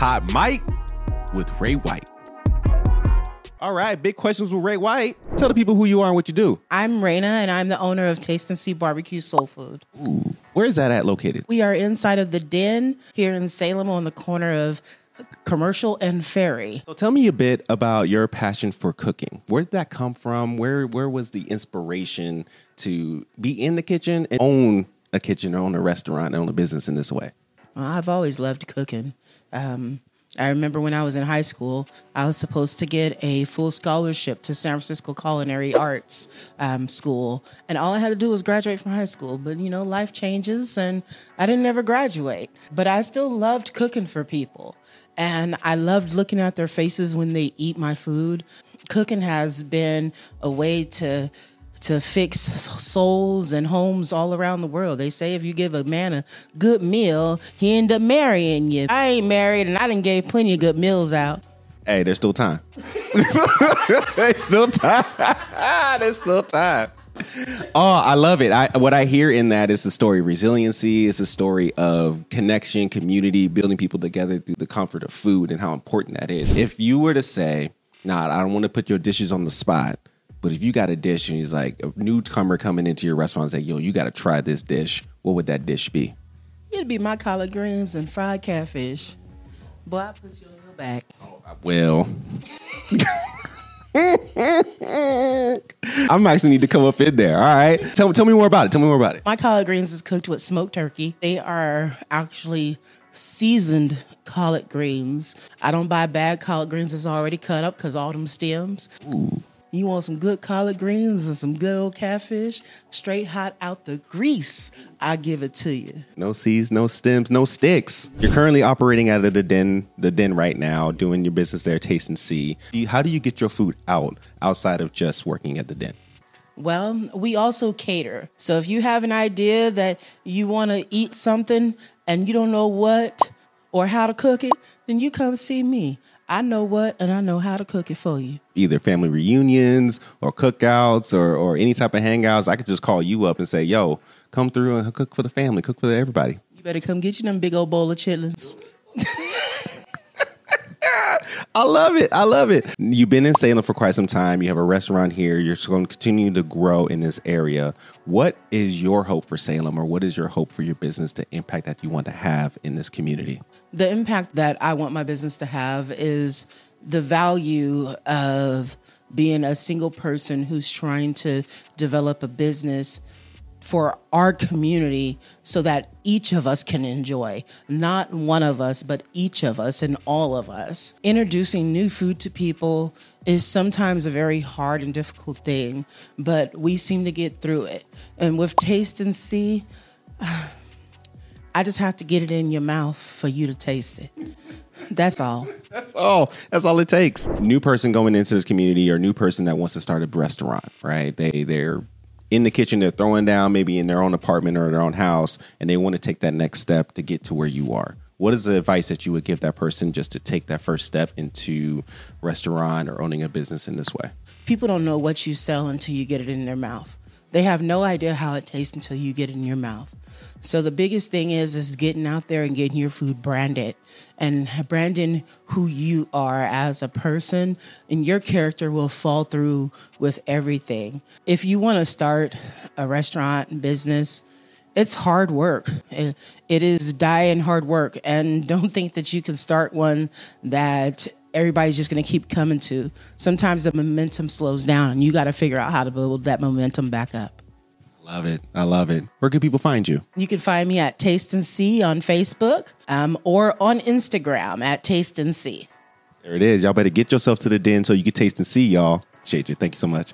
Hot Mic with Ray White. All right, big questions with Ray White. Tell the people who you are and what you do. I'm Riegna, and I'm the owner of Tasten Cee Barbecue Soul Food. Ooh, where is that at located? We are inside of the Dehn here in Salem on the corner of Commercial and Ferry. So tell me a bit about your passion for cooking. Where did that come from? Where where was the inspiration to be in the kitchen and own a kitchen or own a restaurant, and own a business in this way? I've always loved cooking. Um, I remember when I was in high school, I was supposed to get a full scholarship to San Francisco Culinary Arts um, School, and all I had to do was graduate from high school. But you know, life changes, and I didn't ever graduate. But I still loved cooking for people, and I loved looking at their faces when they eat my food. Cooking has been a way to to fix souls and homes all around the world. They say if you give a man a good meal, he end up marrying you. I ain't married and I didn't gave plenty of good meals out. Hey, there's still time. there's still time. there's still time. Oh, I love it. I, what I hear in that is the story of resiliency. It's a story of connection, community, building people together through the comfort of food and how important that is. If you were to say, nah, I don't want to put your dishes on the spot, but if you got a dish and he's like a newcomer coming into your restaurant and say, yo, you got to try this dish, what would that dish be? It'd be my collard greens and fried catfish. Boy, I put you on your back. Oh, well, I'm actually need to come up in there. All right, tell tell me more about it. Tell me more about it. My collard greens is cooked with smoked turkey. They are actually seasoned collard greens. I don't buy bad collard greens that's already cut up because all them stems. Ooh. You want some good collard greens and some good old catfish, straight hot out the grease. I give it to you. No seeds, no stems, no sticks. You're currently operating out of the Dehn, the Dehn right now, doing your business there, Tasten Cee. How do you get your food out outside of just working at the Dehn? Well, we also cater. So if you have an idea that you want to eat something and you don't know what or how to cook it, then you come see me. I know what and I know how to cook it for you. Either family reunions or cookouts or, or any type of hangouts, I could just call you up and say, yo, come through and cook for the family, cook for everybody. You better come get you them big old bowl of chitlins. I love it. I love it. You've been in Salem for quite some time. You have a restaurant here. You're going to continue to grow in this area. What is your hope for Salem, or what is your hope for your business, the impact that you want to have in this community? The impact that I want my business to have is the value of being a single person who's trying to develop a business for our community so that each of us can enjoy. Not one of us, but each of us and all of us. Introducing new food to people is sometimes a very hard and difficult thing, but we seem to get through it. And with Tasten Cee, I just have to get it in your mouth for you to taste it. That's all. That's all. That's all it takes. New person going into this community or new person that wants to start a restaurant, right? They they're in the kitchen, they're throwing down maybe in their own apartment or their own house, and they want to take that next step to get to where you are. What is the advice that you would give that person just to take that first step into restaurant or owning a business in this way? People don't know what you sell until you get it in their mouth. They have no idea how it tastes until you get it in your mouth. So the biggest thing is is getting out there and getting your food branded and branding who you are as a person and your character will fall through with everything. If you want to start a restaurant business, it's hard work. It, it is dying hard work and don't think that you can start one that everybody's just going to keep coming to. Sometimes the momentum slows down and you got to figure out how to build that momentum back up. Love it. I love it. Where can people find you? You can find me at Tasten Cee on Facebook um, or on Instagram at Tasten Cee. There it is. Y'all better get yourself to the Dehn so you can taste and see, y'all. Shade you. Thank you so much.